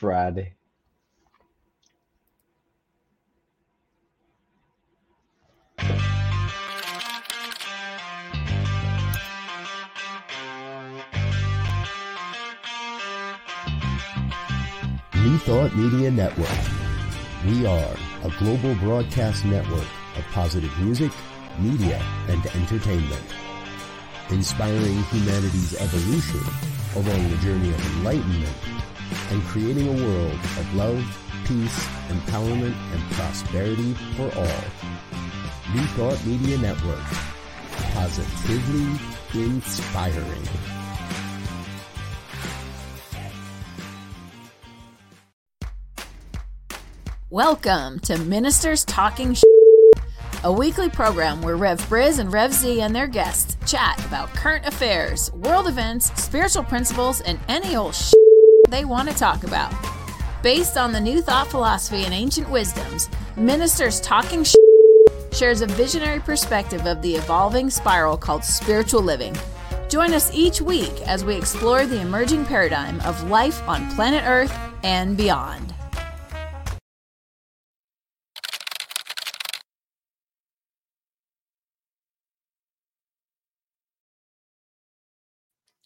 Friday. New Thought Media Network. We are a global broadcast network of positive music, media, and entertainment. Inspiring humanity's evolution along the journey of enlightenment and creating a world of love, peace, empowerment, and prosperity for all. New Thought Media Network. Positively inspiring. Welcome to Ministers Talking Sh- a weekly program where Rev Briz and Rev Z and their guests chat about current affairs, world events, spiritual principles, and any old sh- they want to talk about. Based on the new thought philosophy and ancient wisdoms, Ministers Talking Sh- shares a visionary perspective of the evolving spiral called spiritual living. Join us each week as we explore the emerging paradigm of life on planet Earth and beyond.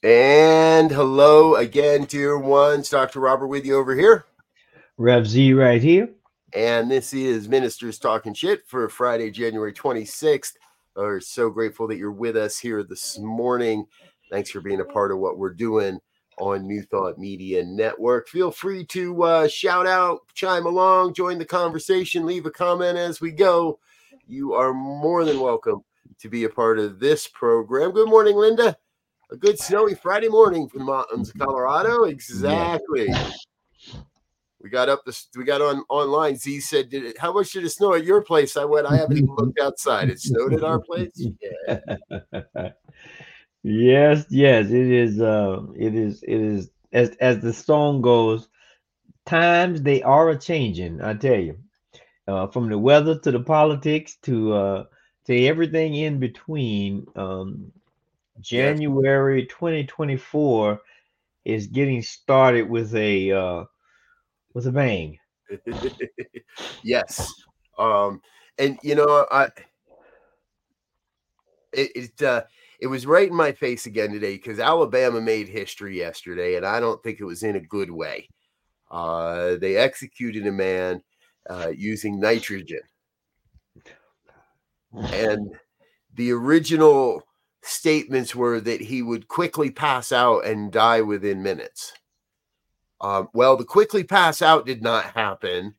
And hello again, dear ones. Dr. Robert with you over here. Rev Z right here. And this is Ministers Talking Shit for Friday, January 26th. We're so grateful that you're with us here this morning. Thanks for being a part of what we're doing on New Thought Media Network. Feel free to uh, shout out, chime along, join the conversation, leave a comment as we go. You are more than welcome to be a part of this program. Good morning, Linda a good snowy Friday morning from the mountains of Colorado. Exactly. Yeah. We got up this. We got on online. Z said, "Did it? How much did it snow at your place?" I went. I haven't even looked outside. It snowed at our place. Yeah. yes, yes, it is. Uh, it is. It is. As as the song goes, times they are a changing. I tell you, uh, from the weather to the politics to uh, to everything in between. Um, January 2024 is getting started with a uh, with a bang. yes, um, and you know I it it, uh, it was right in my face again today because Alabama made history yesterday, and I don't think it was in a good way. Uh, they executed a man uh, using nitrogen, and the original statements were that he would quickly pass out and die within minutes. Um, well, the quickly pass out did not happen.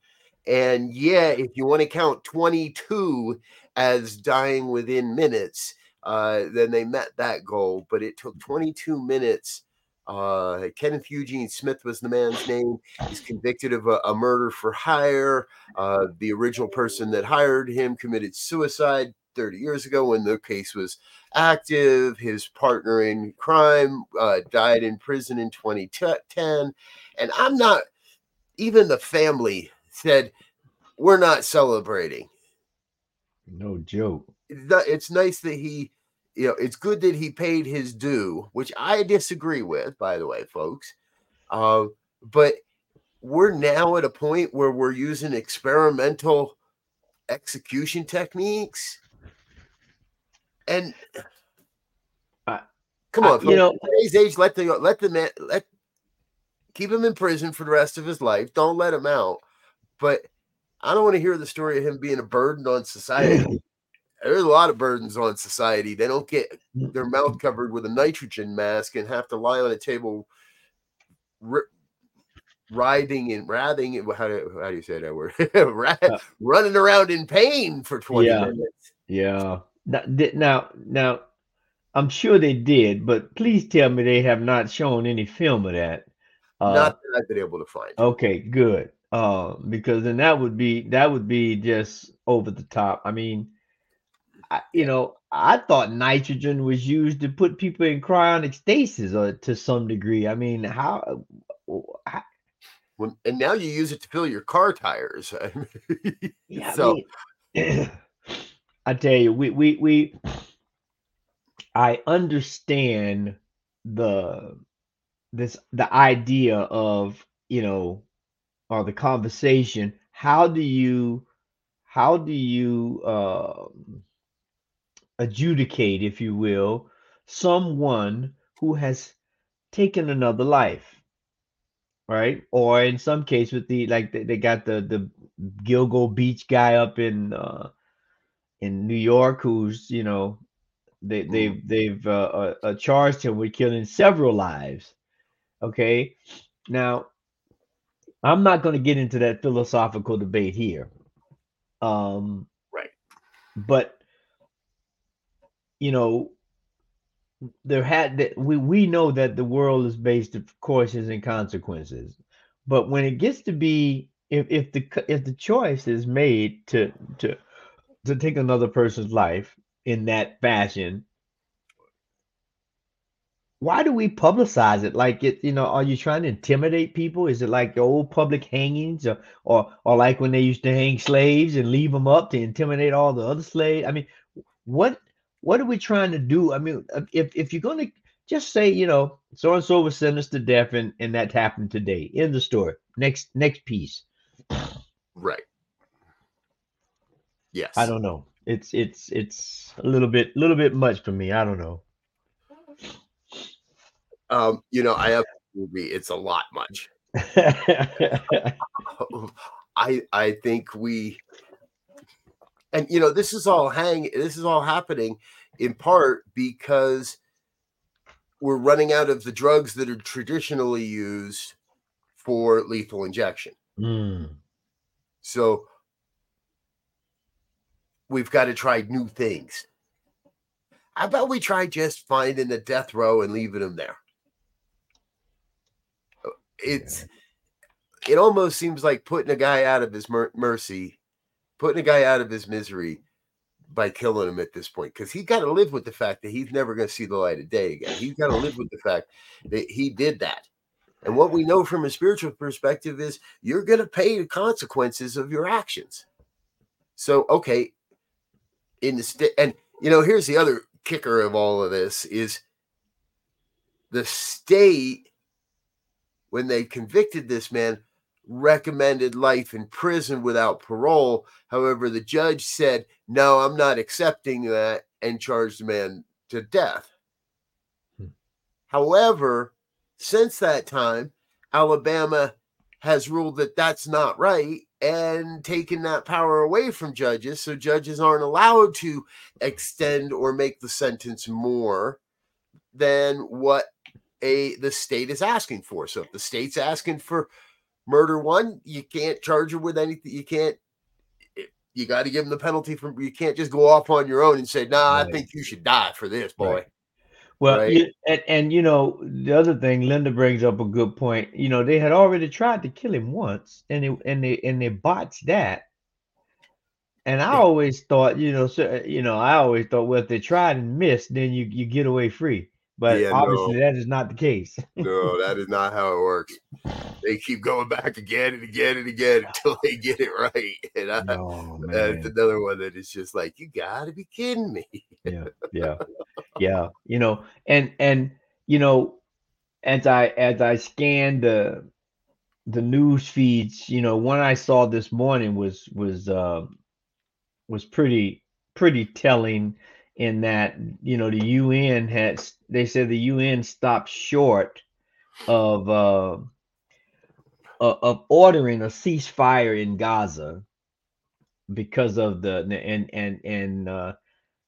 And yeah, if you want to count 22 as dying within minutes, uh, then they met that goal. But it took 22 minutes. Uh, Kenneth Eugene Smith was the man's name. He's convicted of a, a murder for hire. Uh, the original person that hired him committed suicide 30 years ago when the case was active. His partner in crime uh, died in prison in 2010. And I'm not, even the family said, we're not celebrating. No joke. It's nice that he, you know, it's good that he paid his due, which I disagree with, by the way, folks. Uh, but we're now at a point where we're using experimental execution techniques and uh, come on, you know, today's age, let the let the man let keep him in prison for the rest of his life. Don't let him out. But I don't want to hear the story of him being a burden on society. There's a lot of burdens on society. They don't get their mouth covered with a nitrogen mask and have to lie on a table writhing and wrathing. How do, how do you say that word? Uh, running around in pain for 20 yeah. minutes. Yeah. Now, now, I'm sure they did, but please tell me they have not shown any film of that. Uh, not that I've been able to find. Okay, good. Uh, because then that would be that would be just over the top. I mean, I, you know, I thought nitrogen was used to put people in cryonic stasis, or uh, to some degree. I mean, how? and now you use it to fill your car tires. yeah, so. I mean, I tell you, we we we I understand the this the idea of you know or the conversation. How do you how do you uh, adjudicate if you will someone who has taken another life right? Or in some case with the like they, they got the the gilgo beach guy up in uh in new york who's you know they they've they've uh, uh, uh, charged him with killing several lives okay now i'm not going to get into that philosophical debate here um Right. but you know there had that we we know that the world is based of causes and consequences but when it gets to be if if the if the choice is made to to to take another person's life in that fashion why do we publicize it? Like it you know are you trying to intimidate people? Is it like the old public hangings or or, or like when they used to hang slaves and leave them up to intimidate all the other slaves? I mean what what are we trying to do? I mean uh, if if you're going to just say you know so and so was sentenced to death and and that happened today. In the story. Next next piece. Right. Yes. i don't know it's it's it's a little bit little bit much for me i don't know Um, you know, I have movie. It's a lot much. I I think we and you know this is all hang this is all happening in part because we're running out of the drugs that are traditionally used for lethal injection. Mm, So we've got to try new things. How about we try just finding the death row and leaving them there? Uh, it's it almost seems like putting a guy out of his mer- mercy, putting a guy out of his misery by killing him at this point because he's got to live with the fact that he's never going to see the light of day again. He's got to live with the fact that he did that. And what we know from a spiritual perspective is you're going to pay the consequences of your actions. So, okay, in the state, and you know, here's the other kicker of all of this is the state, when they convicted this man, recommended life in prison without parole. However, the judge said, no, I'm not accepting that and charged the man to death. Hmm. However, since that time, Alabama has ruled that that's not right and taken that power away from judges. So judges aren't allowed to extend or make the sentence more than what a the state is asking for. So if the state's asking for murder one, you can't charge her with anything. You can't. You got to give them the penalty from. You can't just go off on your own and say, "Nah, I think you should die for this, boy." Right. Well, Right. you, and, and you know the other thing, Linda brings up a good point. You know, they had already tried to kill him once, and they and they and they botched that. And I always thought, you know, so you know, I always thought, well, if they tried and missed, then you you get away free. But Yeah, obviously, no. that is not the case. No, that is not how it works. They keep going back again and again and again until they get it right. And I, Oh that's another one that is just like, you got to be kidding me. yeah, yeah, yeah. You know, and and you know, as I as I scanned the the news feeds, you know, one I saw this morning was was uh, was pretty pretty telling in that you know the UN has they said the UN stopped short of uh, of ordering a ceasefire in Gaza because of the and and and uh,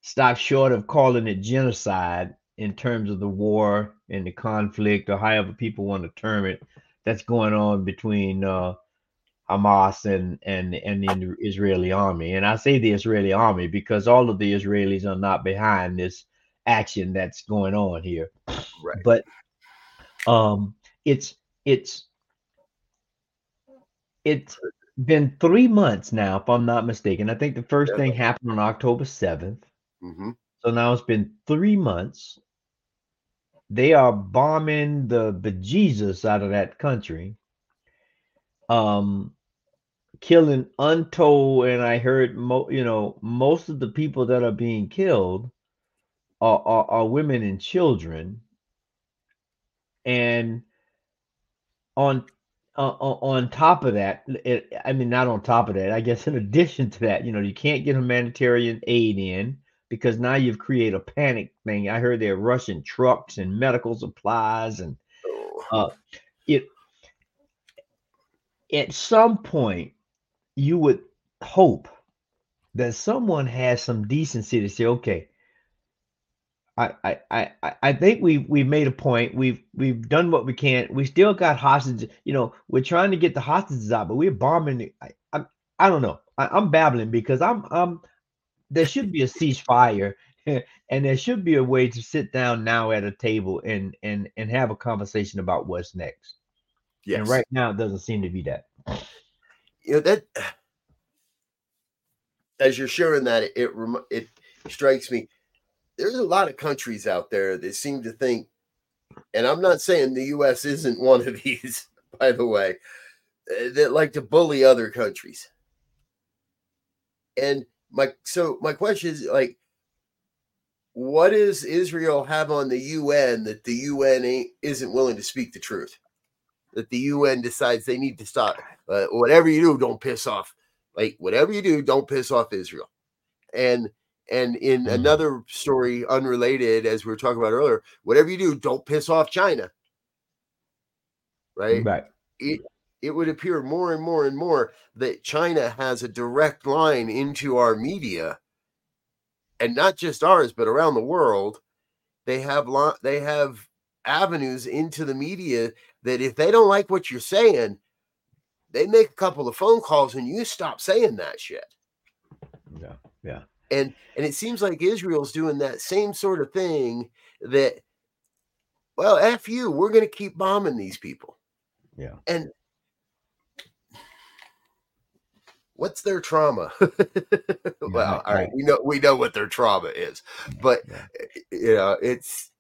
stopped short of calling it genocide in terms of the war and the conflict or however people want to term it that's going on between uh, Hamas and and and the Israeli army. And I say the Israeli army because all of the Israelis are not behind this action that's going on here. Right. But um it's it's it's been three months now, if I'm not mistaken. I think the first Yeah. thing happened on October 7th. hmm So now it's been three months. They are bombing the bejesus out of that country. Um, killing untold, and I heard mo- you know, most of the people that are being killed are, are, are women and children. And on uh, on top of that, it, I mean, not on top of that, I guess in addition to that, you know, you can't get humanitarian aid in because now you've created a panic thing. I heard they're rushing trucks and medical supplies, and Oh. uh, it at some point you would hope that someone has some decency to say, okay, I I I I- I think we we've made a point. We've we've done what we can. We still got hostages. You know, we're trying to get the hostages out, but we're bombing. the- I I, I don't know. I, I'm babbling because I'm I'm. There should be a ceasefire, and there should be a way to sit down now at a table and and and have a conversation about what's next. Yes. And right now, it doesn't seem to be that. You know that as you're sharing that it it, it strikes me there's a lot of countries out there that seem to think and i'm not saying the us isn't one of these by the way uh, that like to bully other countries. And my so my question is like what does israel have on the un that the un ain't, isn't willing to speak the truth that the un decides they need to stop uh, whatever you do don't piss off like whatever you do don't piss off israel and and in Mhm. another story unrelated as we were talking about earlier whatever you do don't piss off china right Right. it it would appear more and more and more that China has a direct line into our media, and not just ours, but around the world. They have lo- they have avenues into the media that if they don't like what you're saying, they make a couple of phone calls and you stop saying that shit. Yeah. Yeah. And and it seems like Israel's doing that same sort of thing that well, F you, we're gonna keep bombing these people. Yeah. And what's their trauma? well, all right, we know we know what their trauma is, but Yeah. eh, you know, it's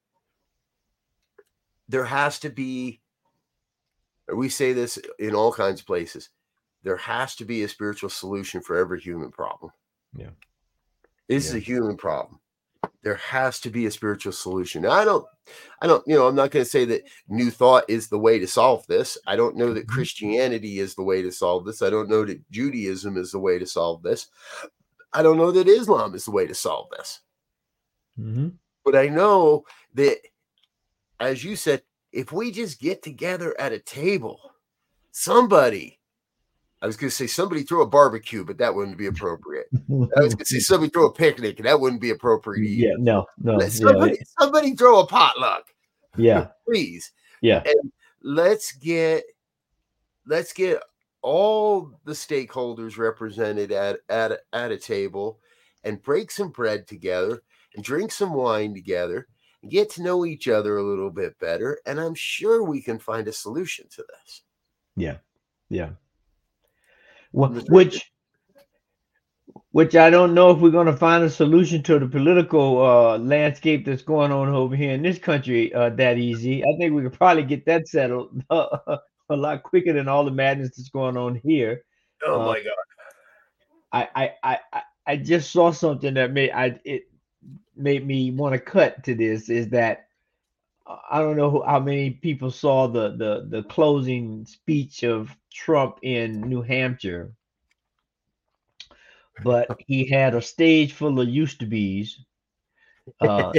there has to be. We say this in all kinds of places. There has to be a spiritual solution for every human problem. Yeah. This is a human problem. There has to be a spiritual solution. Now, I don't, I don't, you know, I'm not going to say that new thought is the way to solve this. I don't know that Mhm. Christianity is the way to solve this. I don't know that Judaism is the way to solve this. I don't know that Islam is the way to solve this. Mm-hmm. But I know that, as you said, if we just get together at a table, somebody, I was going to say somebody throw a barbecue, but that wouldn't be appropriate. I was going to say somebody throw a picnic, and that wouldn't be appropriate either. yeah. No. No. Let Yeah. somebody, somebody throw a potluck, Yeah. please. Yeah. Let's get let's get all the stakeholders represented at at a- at a table and break some bread together and drink some wine together and get to know each other a little bit better and I'm sure we can find a solution to this. Yeah, yeah. Wh- That's right. Which, which I don't know if we're going to find a solution to the political uh, landscape that's going on over here in this country uh, that easy. I think we could probably get that settled a lot quicker than all the madness that's going on here. Oh Uh, my god. I, I, I, I- I just saw something that made I it made me want to cut to this. Is that I don't know how many people saw the the the closing speech of Trump in New Hampshire, but he had a stage full of used to be's. Uh,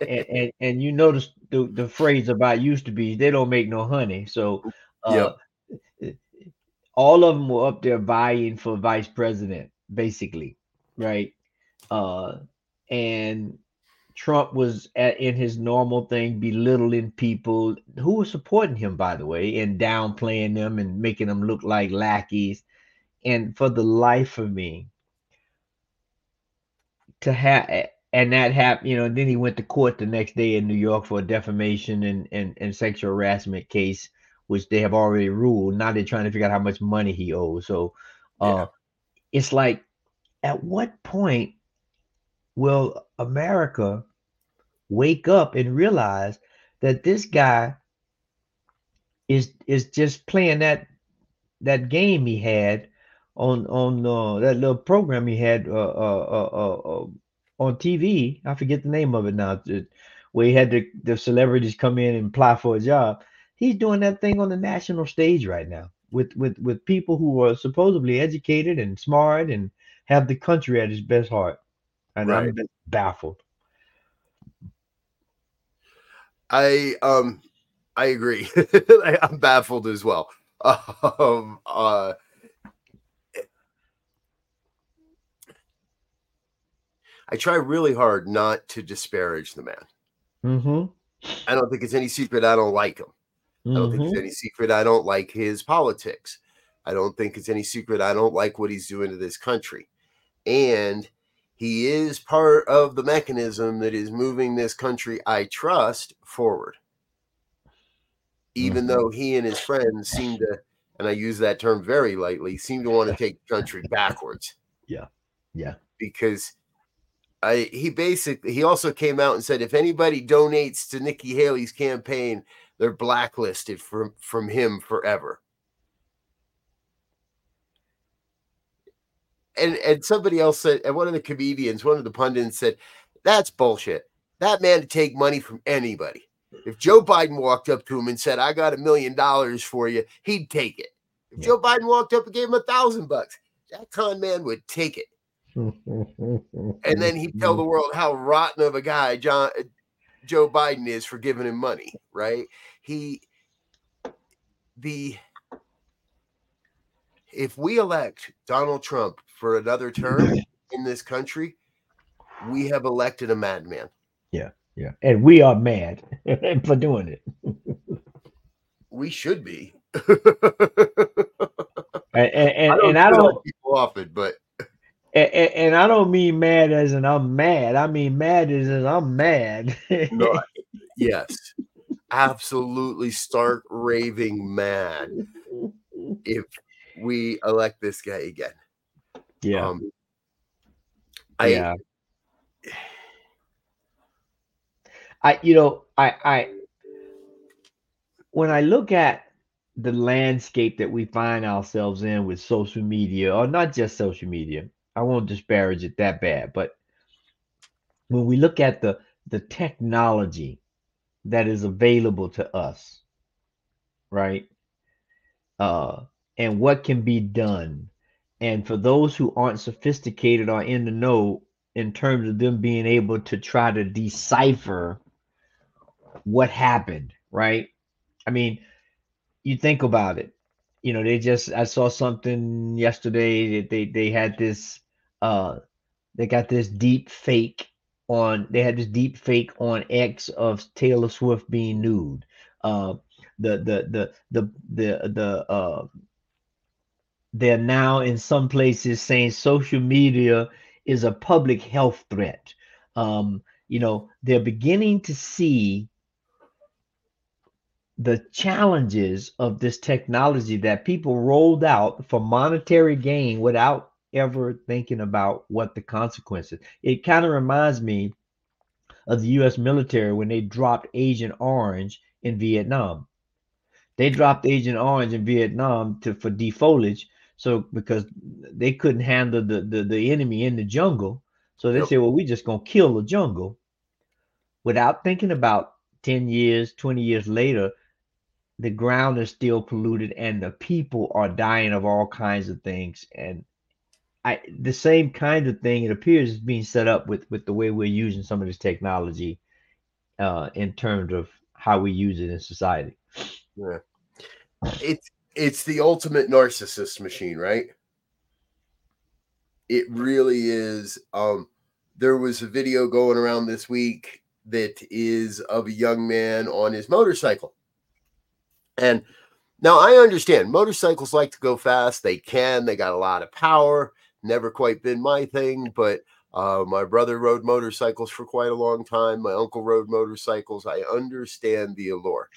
and, and and you notice the, the phrase about used to be's they don't make no honey. So uh, all of them were up there vying for vice president, basically, right? Uh, and Trump was at, in his normal thing, belittling people who were supporting him, by the way, and downplaying them and making them look like lackeys. And for the life of me, to have and that happened, you know, then he went to court the next day in New York for a defamation and, and, and sexual harassment case, which they have already ruled. Now they're trying to figure out how much money he owes. So uh Yeah. it's like at what point will America wake up and realize that this guy is is just playing that that game he had on on uh, that little program he had uh, uh, uh, uh, uh, on TV. I forget the name of it now. Where he had the, the celebrities come in and apply for a job. he's doing that thing on the national stage right now with with with people who are supposedly educated and smart and have the country at his best heart. And Right. I'm just baffled. I um I agree. I, I'm baffled as well. Um uh I try really hard not to disparage the man. Mm-hmm. I don't think it's any secret I don't like him. I don't think it's any secret I don't like his politics. I don't think it's any secret I don't like what he's doing to this country. And he is part of the mechanism that is moving this country, I trust, forward. Even Mhm. though he and his friends seem to, and I use that term very lightly, seem to want to take the country backwards Yeah. Yeah. because I he basically he also came out and said if anybody donates to Nikki Haley's campaign, they're blacklisted from from him forever. And and somebody else said, and one of the comedians, one of the pundits said, that's bullshit. That man to take money from anybody. If Joe Biden walked up to him and said, I got a million dollars for you, he'd take it. If Yeah. Joe Biden walked up and gave him a thousand bucks, that con man would take it and then he'd tell the world how rotten of a guy John uh, Joe Biden is for giving him money, right? He the if we elect Donald Trump for another term in this country, we have elected a madman. Yeah, yeah. and we are mad for doing it. We should be. And and, and, I don't, and I don't people off it, but and, and I don't mean mad as in I'm mad. I mean mad as in I'm mad. no, yes, absolutely stark raving mad if we elect this guy again. Yeah, Um, I yeah. I you know I I when I look at the landscape that we find ourselves in with social media, or not just social media, I won't disparage it that bad, but when we look at the the technology that is available to us, right? Uh, and what can be done. And for those who aren't sophisticated or in the know, in terms of them being able to try to decipher what happened, right? I mean, you think about it. You know, they just I saw something yesterday that they they had this uh they got this deep fake on they had this deep fake on X of Taylor Swift being nude. Uh the the the the the the uh they're now in some places saying social media is a public health threat. Um, you know, they're beginning to see the challenges of this technology that people rolled out for monetary gain without ever thinking about what the consequences. It kind of reminds me of the US military when they dropped Agent Orange in Vietnam. They dropped Agent Orange in Vietnam to for defoliage so because they couldn't handle the the, the enemy in the jungle. So they Yep. said, well, we're just gonna kill the jungle without thinking about 10 years, 20 years later, the ground is still polluted and the people are dying of all kinds of things. And I the same kind of thing it appears is being set up with with the way we're using some of this technology uh in terms of how we use it in society. Yeah. It's it's the ultimate narcissist machine, right? It really is. Um, there was a video going around this week that is of a young man on his motorcycle. And now I understand motorcycles like to go fast. They can, they got a lot of power. Never quite been my thing, but uh, my brother rode motorcycles for quite a long time. My uncle rode motorcycles. I understand the allure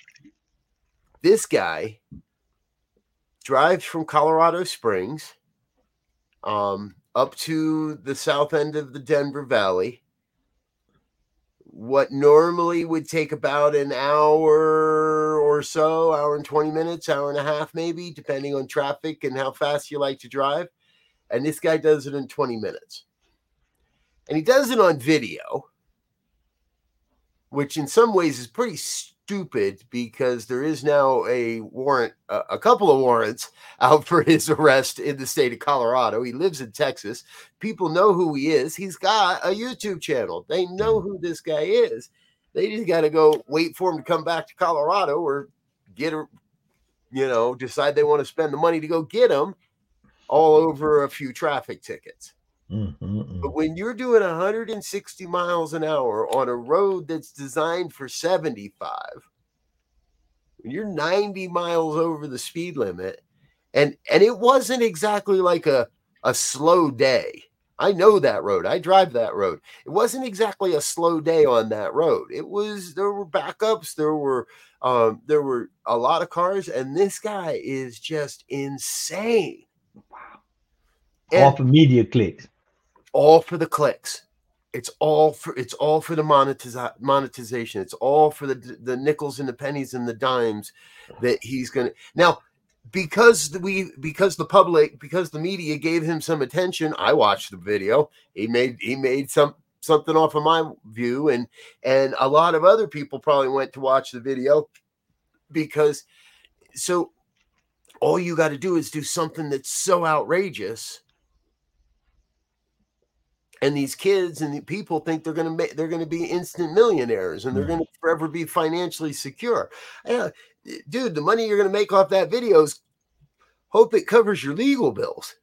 this guy drives from Colorado Springs um, up to the south end of the Denver Valley. What normally would take about an hour or so, hour and 20 minutes, hour and a half, maybe, depending on traffic and how fast you like to drive. And this guy does it in 20 minutes. And he does it on video, which in some ways is pretty stupid because there is now a warrant, a, a couple of warrants out for his arrest in the state of Colorado. He lives in Texas. People know who he is. He's got a YouTube channel. They know mm. who this guy is. They just got to go wait for him to come back to Colorado or get a, you know, decide they want to spend the money to go get him all over a few traffic tickets. Mm-hmm. But when you're doing 160 miles an hour on a road that's designed for 75, when you're 90 miles over the speed limit, and and it wasn't exactly like a a slow day. I know that road. I drive that road. It wasn't exactly a slow day on that road. It was there were backups, there were um there were a lot of cars, and this guy is just insane. Wow. And- All for media clicks. All for the clicks. It's all for it's all for the monetiza- monetization. It's all for the the nickels and the pennies and the dimes that he's gonna now because we because the public because the media gave him some attention. I watched the video. He made he made some something off of my view and and a lot of other people probably went to watch the video because so all you got to do is do something that's so outrageous and these kids and the people think they're going to make they're going to be instant millionaires and they're going to forever be financially secure. Yeah dude the money you're going to make off that video is hope it covers your legal bills.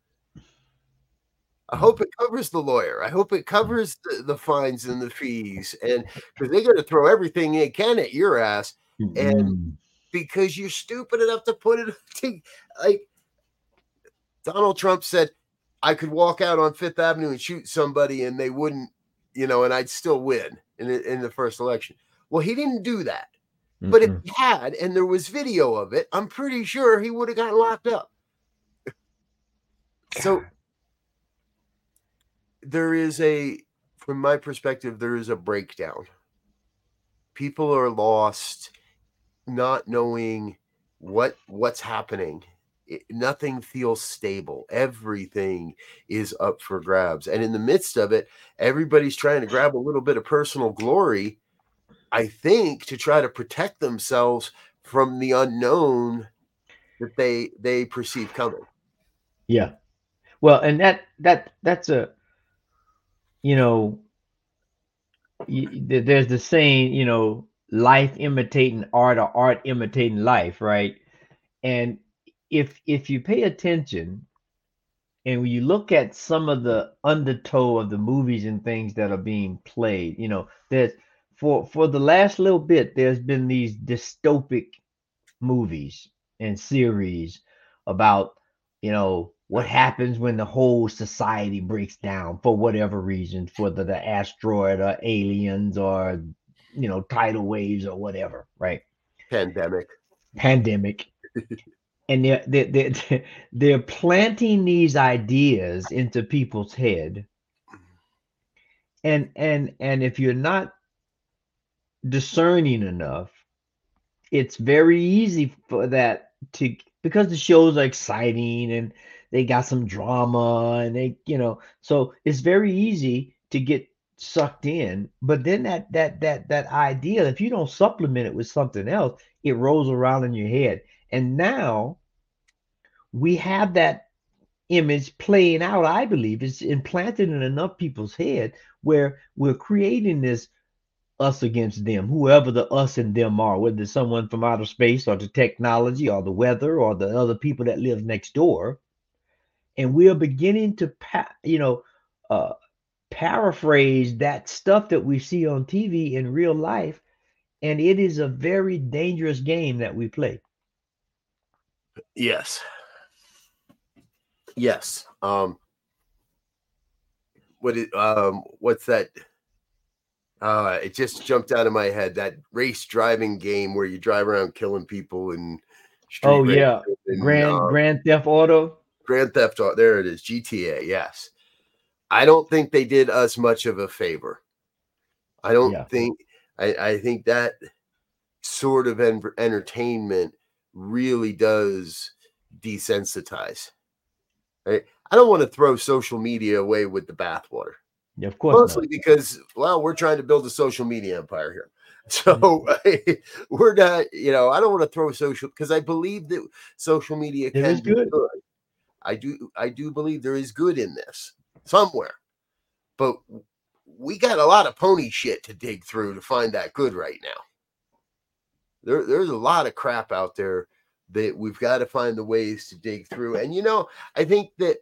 I hope it covers the lawyer. I hope it covers the, the fines and the fees and because they're going to throw everything they can at your ass Mm. because you're stupid enough to put it like Donald Trump said I could walk out on Fifth Avenue and shoot somebody and they wouldn't, you know, and I'd still win in the, in the first election. Well, he didn't do that. But if he had and there was video of it, I'm pretty sure he would have gotten locked up. So there is a from my perspective there is a breakdown. People are lost not knowing what what's happening. It- nothing feels stable. Everything is up for grabs. And in the midst of it, everybody's trying to grab a little bit of personal glory, I think, to try to protect themselves from the unknown that they they perceive coming. Yeah. Well, and that that that's a you know there's the saying, you know, life imitating art or art imitating life, right? And if if you pay attention and when you look at some of the undertow of the movies and things that are being played, you know, there's for for the last little bit there's been these dystopic movies and series about you know what happens when the whole society breaks down for whatever reason for the, the asteroid or aliens or you know tidal waves or whatever right Pandemic. pandemic and they're, they're, they're, they're planting these ideas into people's head. Mm-hmm. And and and if you're not discerning enough it's very easy for that to because the shows are exciting and they got some drama and they you know so it's very easy to get sucked in. But then that that that that idea if you don't supplement it with something else it rolls around in your head and now we have that image playing out i believe. It's implanted in enough people's head where we're creating this us against them whoever the us and them are whether it's someone from outer space or the technology or the weather or the other people that live next door. And we are beginning to pa- you know uh paraphrase that stuff that we see on tv in real life. And it is a very dangerous game that we play Yes. Yes. Um what it um what's that? Uh it just jumped out of my head. That race driving game where you drive around killing people and oh yeah and, grand uh, grand theft auto Grand Theft Auto. There it is. GTA. Yes. I don't think they did us much of a favor. I don't Yeah. think. I, I think that sort of en- entertainment really does desensitize. Right? I don't want to throw social media away with the bathwater. Yeah, of course Mostly not. because, well, we're trying to build a social media empire here. So mm-hmm. we're not, you know, I don't want to throw social because I believe that social media It can be good. good. I do, I do believe there is good in this somewhere, but we got a lot of pony shit to dig through to find that good right now. There, there's a lot of crap out there that we've got to find the ways to dig through. And you know, I think that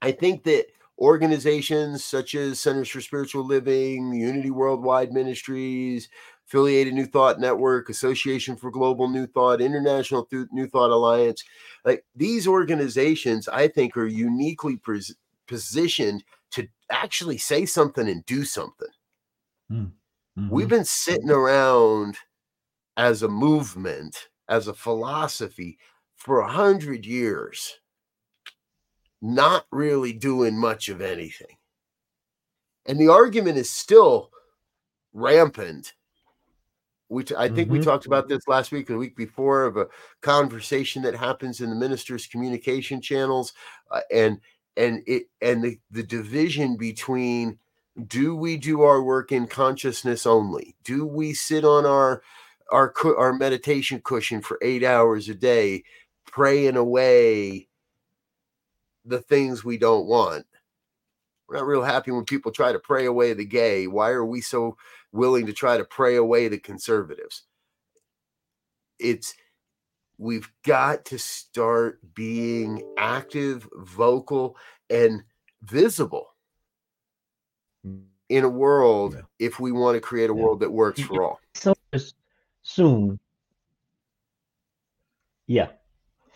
I think that organizations such as Centers for Spiritual Living, Unity Worldwide Ministries, Affiliated New Thought Network, Association for Global New Thought, International New Thought Alliance, like these organizations, I think are uniquely pos- positioned to actually say something and do something. We've Mhm. been sitting around as a movement, as a philosophy for a hundred years, not really doing much of anything. And the argument is still rampant. which I think we Mhm. talked about this last week or the week before of a conversation that happens in the ministers' communication channels, uh, and and it and the, the division between do we do our work in consciousness only? Do we sit on our our our meditation cushion for eight hours a day, praying away the things we don't want? We're not real happy when people try to pray away the gay. Why are we so willing to try to pray away the conservatives? It's we've got to start being active, vocal, and visible in a world Yeah. if we want to create a world that works for all. so soon. Yeah.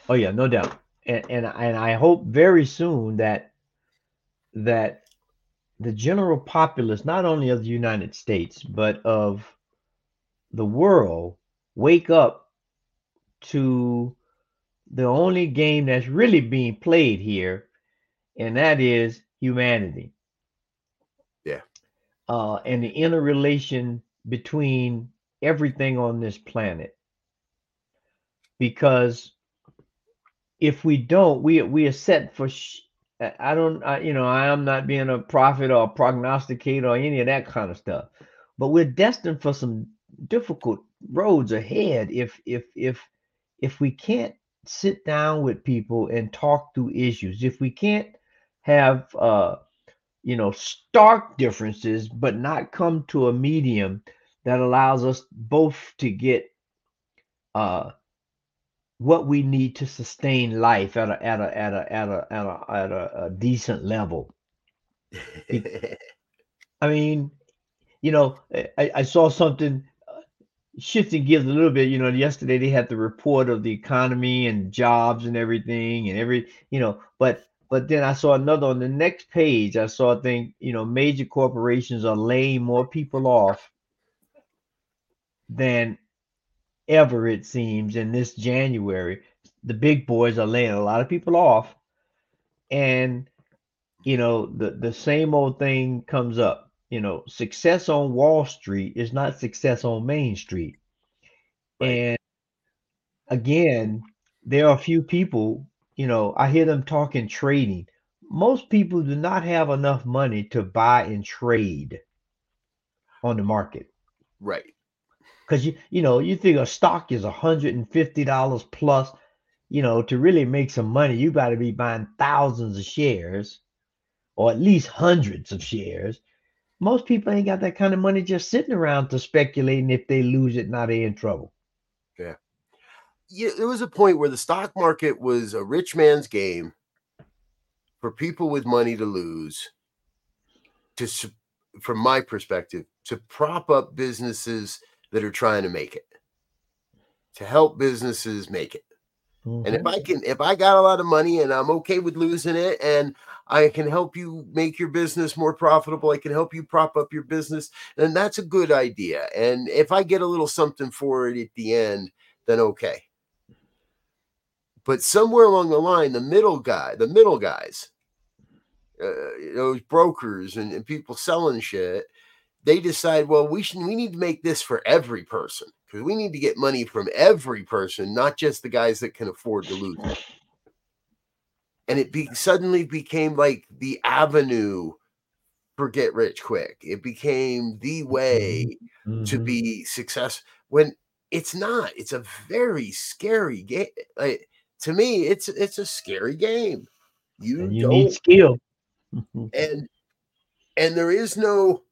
Oh yeah, no doubt. And and and I hope very soon that that the general populace, not only of the United States, but of the world, wake up to the only game that's really being played here, and that is humanity. Yeah. Uh, and the interrelation between everything on this planet. Because if we don't, we we are set for. Sh- I don't, I, you know, I am not being a prophet or a prognosticator or any of that kind of stuff, but we're destined for some difficult roads ahead if if if if we can't sit down with people and talk through issues, if we can't have uh you know stark differences but not come to a medium that allows us both to get uh what we need to sustain life at a at a at a at a at a, at a, a decent level. I mean you know i, I saw something uh, shifting gears a little bit. You know yesterday they had the report of the economy and jobs and everything and every you know but but then i saw another on the next page. I saw a thing you know major corporations are laying more people off than ever it seems in this january. The big boys are laying a lot of people off and you know the the same old thing comes up. You know success on wall street is not success on main street. Right. and again there are a few people you know i hear them talking trading. Most people do not have enough money to buy and trade on the market. Right. Because you you know you think a stock is $150 plus you know to really make some money you got to be buying thousands of shares or at least hundreds of shares. Most people ain't got that kind of money just sitting around to speculating if they lose it now they're in trouble. Yeah, yeah there was a point where the stock market was a rich man's game for people with money to lose to from my perspective to prop up businesses that are trying to make it to help businesses make it. And if Mhm. i can if i got a lot of money and i'm okay with losing it and i can help you make your business more profitable i can help you prop up your business then that's a good idea. And if i get a little something for it at the end then okay. But somewhere along the line the middle guy the middle guys uh, those brokers and, and people selling shit they decide well we should we need to make this for every person because we need to get money from every person not just the guys that can afford to lose it and it be, suddenly became like the avenue for get rich quick. It became the way Mm-hmm. to be successful when it's not. It's a very scary game. Like, to me, it's it's a scary game. You, And you don't need skill. and and there is no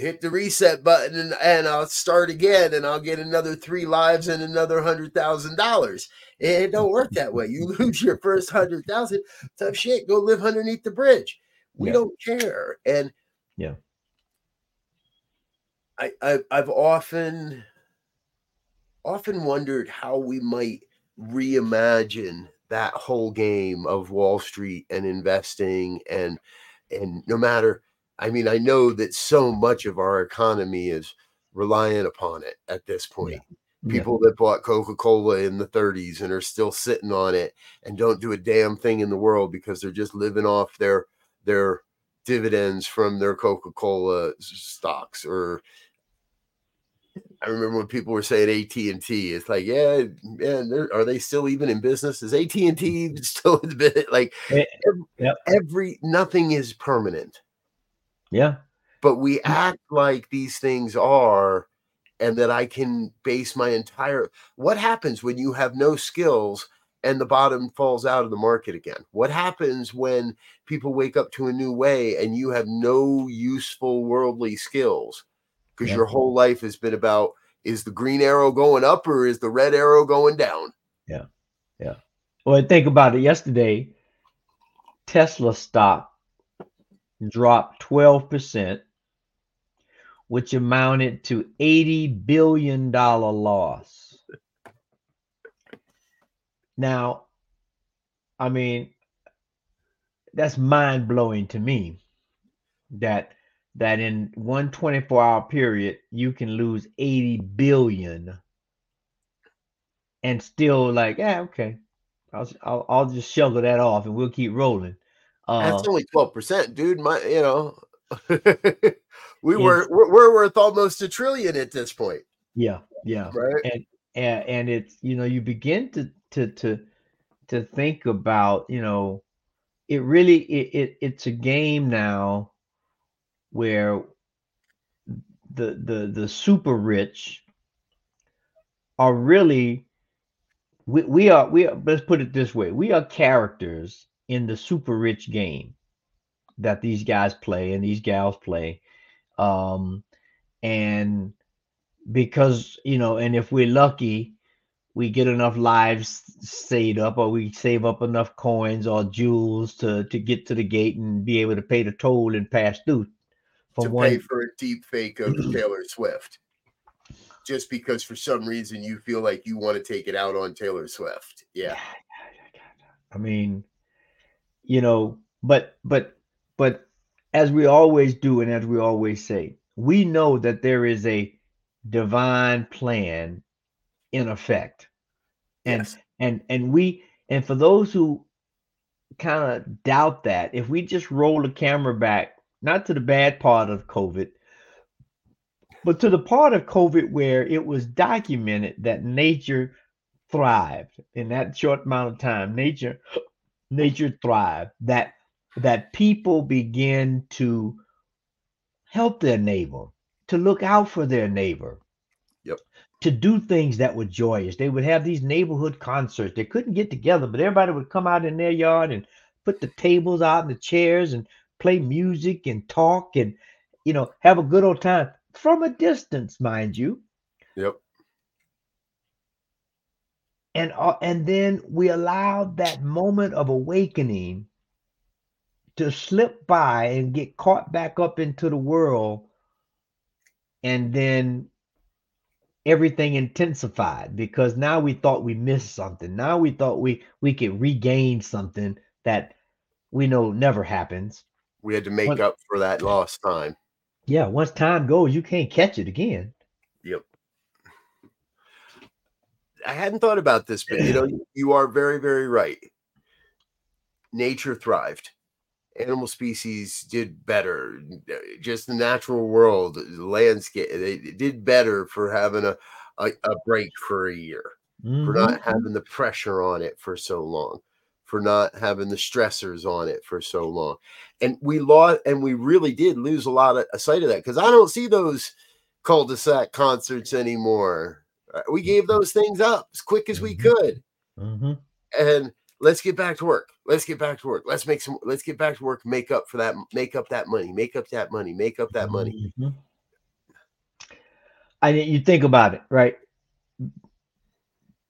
hit the reset button and, and I'll start again and I'll get another three lives and another hundred thousand dollars. It don't work that way. You lose your first hundred thousand, tough shit. Go live underneath the bridge. We Yeah. don't care. And Yeah. I, I I've often often wondered how we might reimagine that whole game of Wall Street and investing and and no matter I mean I know that so much of our economy is reliant upon it at this point. Yeah. People that bought Coca-Cola in the 30s and are still sitting on it and don't do a damn thing in the world because they're just living off their their dividends from their Coca-Cola stocks or I remember when people were saying AT and T. It's like, yeah, man, they're- they still even in business? Is AT and T still in business? Like, Eh, yep. every nothing is permanent, Yeah. but we act like these things are, and that I can base my entire. What happens when you have no skills and the bottom falls out of the market again? What happens when people wake up to a new way and you have no useful worldly skills? Because Yeah. your whole life has been about is the green arrow going up or is the red arrow going down? Yeah. Yeah. Well, think about it. Yesterday, Tesla stock dropped 12%, which amounted to $80 billion loss. Now, I mean, that's mind blowing to me that that in one 24 hour period you can lose 80 billion and still like yeah okay I'll, I'll I'll just shovel that off and we'll keep rolling. Uh, That's only twelve percent, dude. My, you know, we were we're, we're worth almost a trillion at this point, yeah, yeah, right? and and and it's you know you begin to to to to think about you know it really it, it it's a game now where the the the super rich are really we, we are we are let's put it this way we are characters in the super rich game that these guys play and these gals play. Um and because you know and if we're lucky we get enough lives saved up or we save up enough coins or jewels to to get to the gate and be able to pay the toll and pass through from to one pay for a deep fake of Taylor Swift, just because for some reason you feel like you want to take it out on Taylor Swift. Yeah, I mean, you know, but but but as we always do and as we always say, we know that there is a divine plan in effect. And Yes. and and we and for those who kind of doubt that, if we just roll the camera back, not to the bad part of COVID, but to the part of COVID where it was documented that nature thrived in that short amount of time. Nature, nature thrive That that people begin to help their neighbor, to look out for their neighbor. Yep. To do things that were joyous. They would have these neighborhood concerts. They couldn't get together, but everybody would come out in their yard and put the tables out and the chairs and play music and talk and you know have a good old time from a distance, mind you. yep, and uh, and then we allowed that moment of awakening to slip by and get caught back up into the world and then everything intensified because now we thought we missed something now we thought we we could regain something that we know never happens we had to make What- up for that lost time. yeah once time goes you can't catch it again Yep. I hadn't thought about this, but you know, you are very, very right. Nature thrived. Animal species did better. Just the natural world, the landscape, they did better for having a, a, a break for a year, for Mhm. not having the pressure on it for so long, for not having the stressors on it for so long. And we lost, and we really did lose a lot of a sight of that because I don't see those cul-de-sac concerts anymore. Uh, We gave those things up as quick as we Mhm. could, Mhm. and let's get back to work. Let's get back to work. Let's make some. Let's get back to work. Make up for that. Make up that money. Make up that money. Make up that money. Mhm. I mean, you think about it, right?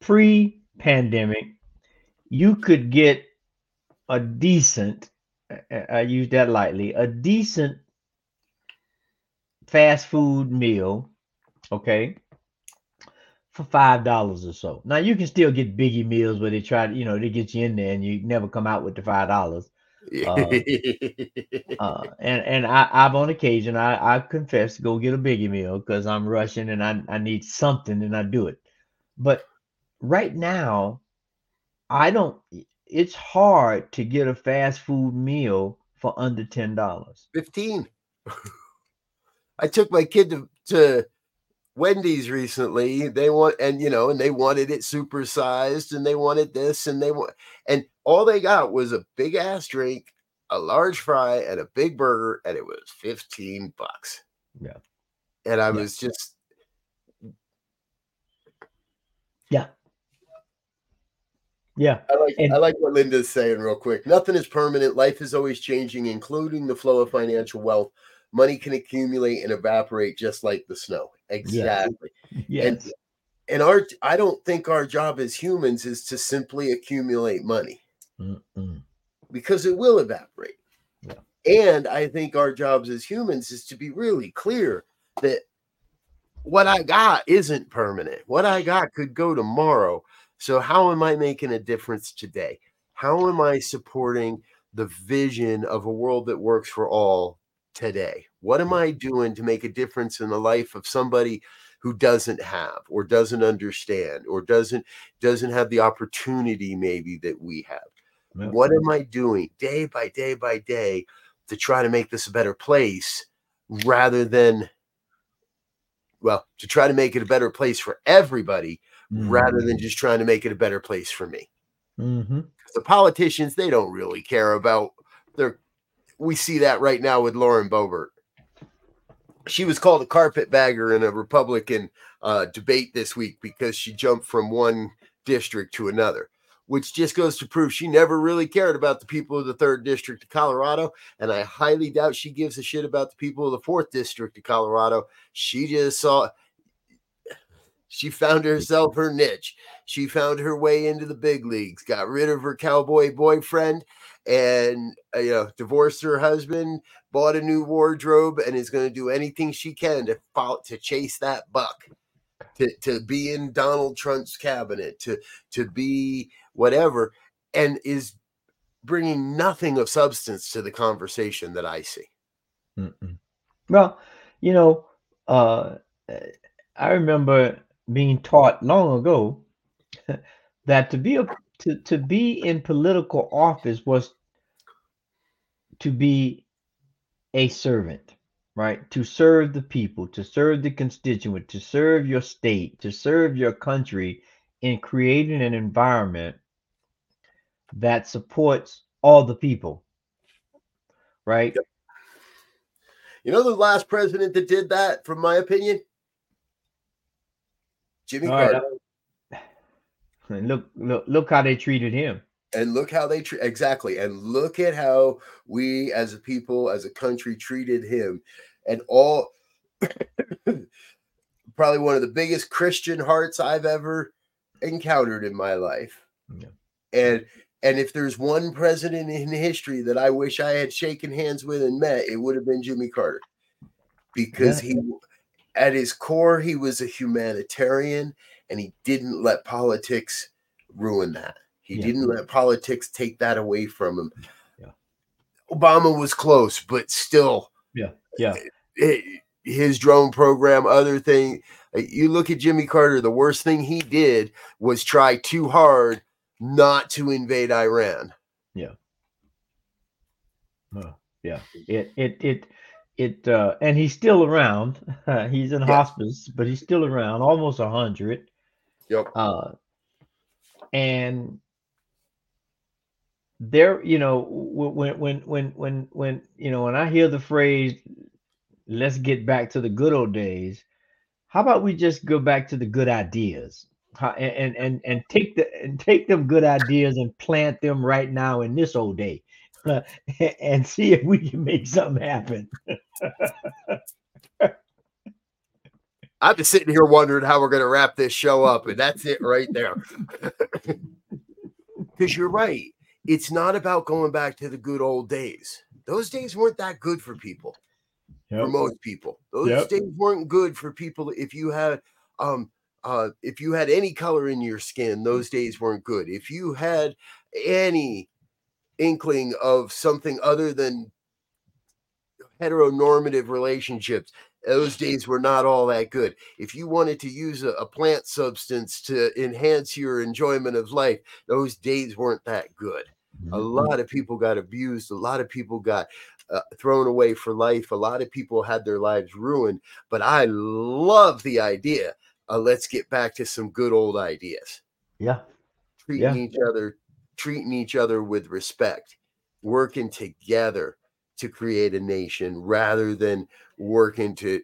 Pre-pandemic, you could get a decent, I use that lightly, a decent fast food meal, okay, for five dollars or so. Now you can still get biggie meals where they try to, you know, they get you in there and you never come out with the five dollars. Uh, and and I, I've on occasion I, I confess to go get a biggie meal because I'm rushing and I, I need something and I do it. But right now, I don't. It's hard to get a fast food meal for under ten dollars. 15. I took my kid to, to Wendy's recently. They want, and you know, and they wanted it supersized and they wanted this and they want, and all they got was a big ass drink, a large fry, and a big burger, and it was 15 bucks. Yeah. And I Yeah. was just, Yeah, Yeah. I like, And- I like what Linda's saying real quick. Nothing is permanent. Life is always changing, including the flow of financial wealth. Money can accumulate and evaporate just like the snow. Exactly. yes, and our i don't think our job as humans is to simply accumulate money Mm-mm. because it will evaporate Yeah. and i think our jobs as humans is to be really clear that what i got isn't permanent what i got could go tomorrow so how am i making a difference today how am i supporting the vision of a world that works for all today? What am i doing to make a difference in the life of somebody who doesn't have or doesn't understand or doesn't doesn't have the opportunity maybe that we have? Yeah. what am i doing day by day by day to try to make this a better place rather than well to try to make it a better place for everybody rather than just trying to make it a better place for me? Mhm. the politicians they don't really care about their we see that right now with lauren boebert. She was called a carpetbagger in a republican uh, debate this week because she jumped from one district to another which just goes to prove she never really cared about the people of the third district of colorado. And i highly doubt she gives a shit about the people of the fourth district of colorado. She just saw she found herself her niche. She found her way into the big leagues, got rid of her cowboy boyfriend, and uh, you know, divorced her husband, bought a new wardrobe, and is going to do anything she can to follow, to chase that buck, to to be in Donald Trump's cabinet, to to be whatever, and is bringing nothing of substance to the conversation that I see. Mm-mm. Well, you know, uh, I remember being taught long ago that to be a to, to be in political office was to be a servant, right? To serve the people, to serve the constituent, to serve your state, to serve your country in creating an environment that supports all the people, right? You know, the last president that did that, from my opinion, Jimmy All right, Carter. And look, look, look how they treated him. And look how they treat exactly and look at how we as a people as a country treated him and all probably one of the biggest christian hearts i've ever encountered in my life. Yeah. and and if there's one president in history that i wish i had shaken hands with and met it would have been jimmy carter. Because he at his core he was a humanitarian and he didn't let politics ruin that he Yeah. didn't let politics take that away from him Yeah. obama was close but still Yeah, yeah. it- his drone program other thing you look at jimmy carter the worst thing he did was try too hard not to invade iran Uh, yeah. It, it, it, it, uh, and he's still around. he's in Yeah. hospice, but he's still around, almost a hundred. yep Uh, and there, you know, when when when when when you know when I hear the phrase "let's get back to the good old days," how about we just go back to the good ideas? And and and take the and take them good ideas and plant them right now in this old day, and see if we can make something happen. i've been sitting here wondering how we're going to wrap this show up, and that's it right there. Because you're right. It's not about going back to the good old days. Those days weren't that good for people, yep. for most people. Those yep. days weren't good for people. If you had, um, uh, if you had any color in your skin, those days weren't good. If you had any inkling of something other than heteronormative relationships, those days were not all that good. If you wanted to use a, a, plant substance to enhance your enjoyment of life, those days weren't that good. A mm-hmm. lot of people got abused. A lot of people got uh, thrown away for life. A lot of people had their lives ruined. But I love the idea. Uh, let's get back to some good old ideas. Yeah. Treating yeah. each other, treating each other with respect, working together to create a nation rather than working to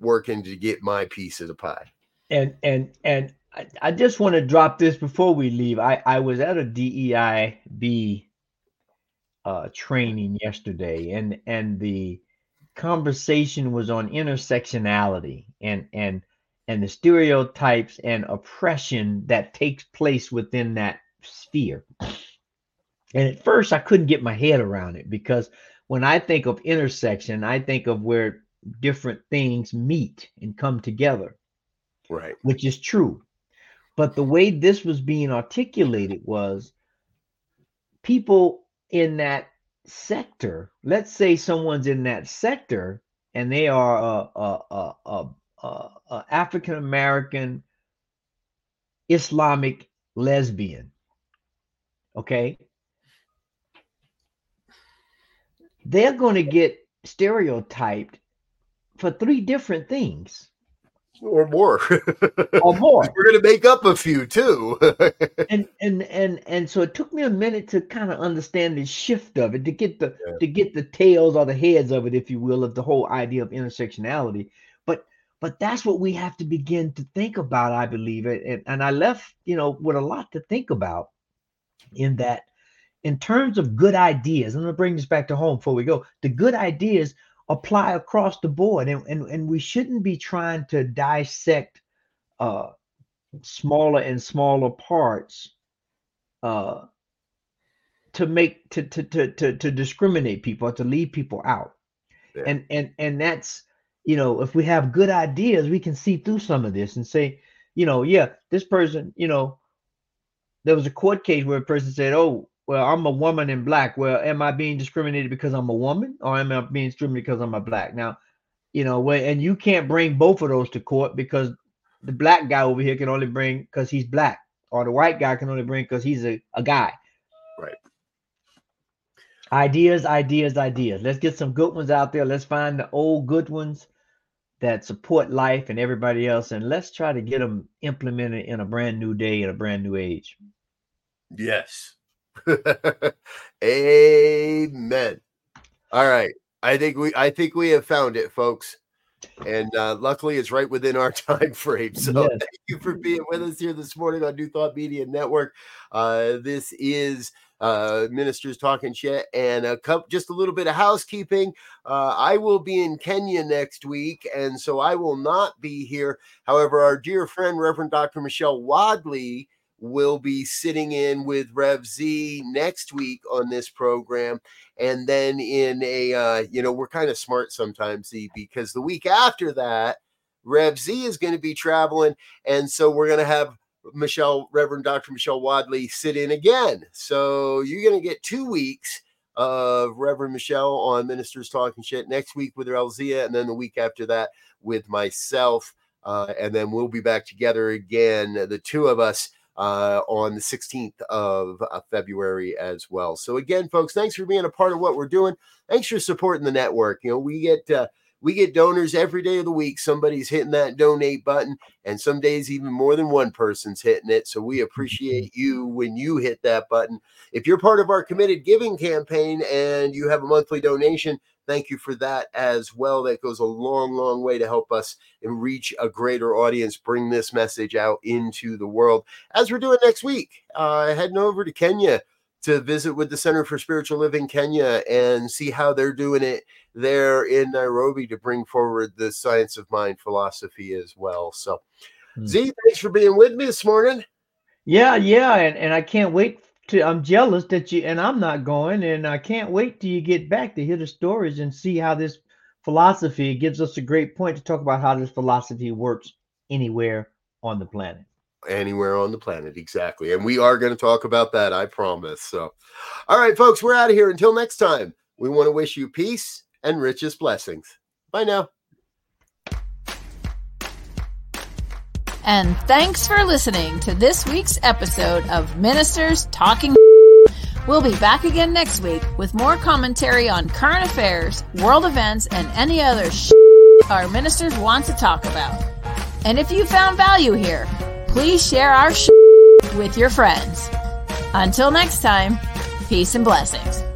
working to get my piece of the pie. And and and I, I just want to drop this before we leave. I I was at a DEIB uh, training yesterday, and and the conversation was on intersectionality and and and the stereotypes and oppression that takes place within that sphere. And at first, I couldn't get my head around it because when I think of intersection, I think of where different things meet and come together. Right. Which is true. But the way this was being articulated was people in that sector, let's say someone's in that sector and they are a, a, a, a, a, African American Islamic lesbian. Okay they're going to get stereotyped for three different things or more or more we're going to make up a few too and and and and so it took me a minute to kind of understand the shift of it to get the yeah. to get the tails or the heads of it if you will of the whole idea of intersectionality but but that's what we have to begin to think about i believe it and, and i left you know with a lot to think about in that in terms of good ideas, I'm going to bring this back to home before we go. The good ideas apply across the board, and, and, and we shouldn't be trying to dissect uh, smaller and smaller parts uh, to make to, to to to to discriminate people to leave people out. Yeah. And and and that's you know if we have good ideas, we can see through some of this and say, you know, yeah, this person, you know, there was a court case where a person said, oh well, I'm a woman in black. Well, am I being discriminated because I'm a woman or am I being discriminated because I'm a black? Now, you know, well, and you can't bring both of those to court because the black guy over here can only bring because he's black, or the white guy can only bring because he's a, a guy. Right. Ideas, ideas, ideas. Let's get some good ones out there. Let's find the old good ones that support life and everybody else, and let's try to get them implemented in a brand new day in a brand new age. Yes. Amen. All right. I think we I think we have found it, folks. And uh, luckily it's right within our time frame. So yes. thank you for being with us here this morning on New Thought Media Network. Uh, this is uh, Ministers Talking Shit and a cup, just a little bit of housekeeping. Uh, I will be in Kenya next week, and so I will not be here. However, our dear friend, Reverend Dr. Michelle Wadley, will be sitting in with Rev Z next week on this program. And then in a, uh, you know, we're kind of smart sometimes, Z, because the week after that, Rev Z is going to be traveling. And so we're going to have Michelle, Reverend Dr. Michelle Wadley sit in again. So you're going to get two weeks of Reverend Michelle on Ministers Talking Shit next week with Rev Elzia, and then the week after that with myself. Uh, and then we'll be back together again, the two of us uh, on the 16th of uh, February as well. So again, folks, thanks for being a part of what we're doing. Thanks for supporting the network. You know, we get uh, we get donors every day of the week. Somebody's hitting that donate button, and some days even more than one person's hitting it. So we appreciate you when you hit that button. If you're part of our committed giving campaign and you have a monthly donation, thank you for that as well. That goes a long, long way to help us and reach a greater audience, bring this message out into the world. As we're doing next week, uh, heading over to Kenya to visit with the Center for Spiritual Living Kenya and see how they're doing it there in Nairobi to bring forward the science of mind philosophy as well. So, hmm. Z, thanks for being with me this morning. Yeah, yeah, and, and I can't wait to. I'm jealous that you and I'm not going, and I can't wait till you get back to hear the stories and see how this philosophy gives us a great point to talk about how this philosophy works anywhere on the planet anywhere on the planet. Exactly. And we are going to talk about that, I promise. So, all right, folks, we're out of here. Until next time, we want to wish you peace and richest blessings. Bye now. And thanks for listening to this week's episode of Ministers Talking. We'll be back again next week with more commentary on current affairs, world events, and any other our ministers want to talk about. And if you found value here, please share our with your friends. Until next time, peace and blessings.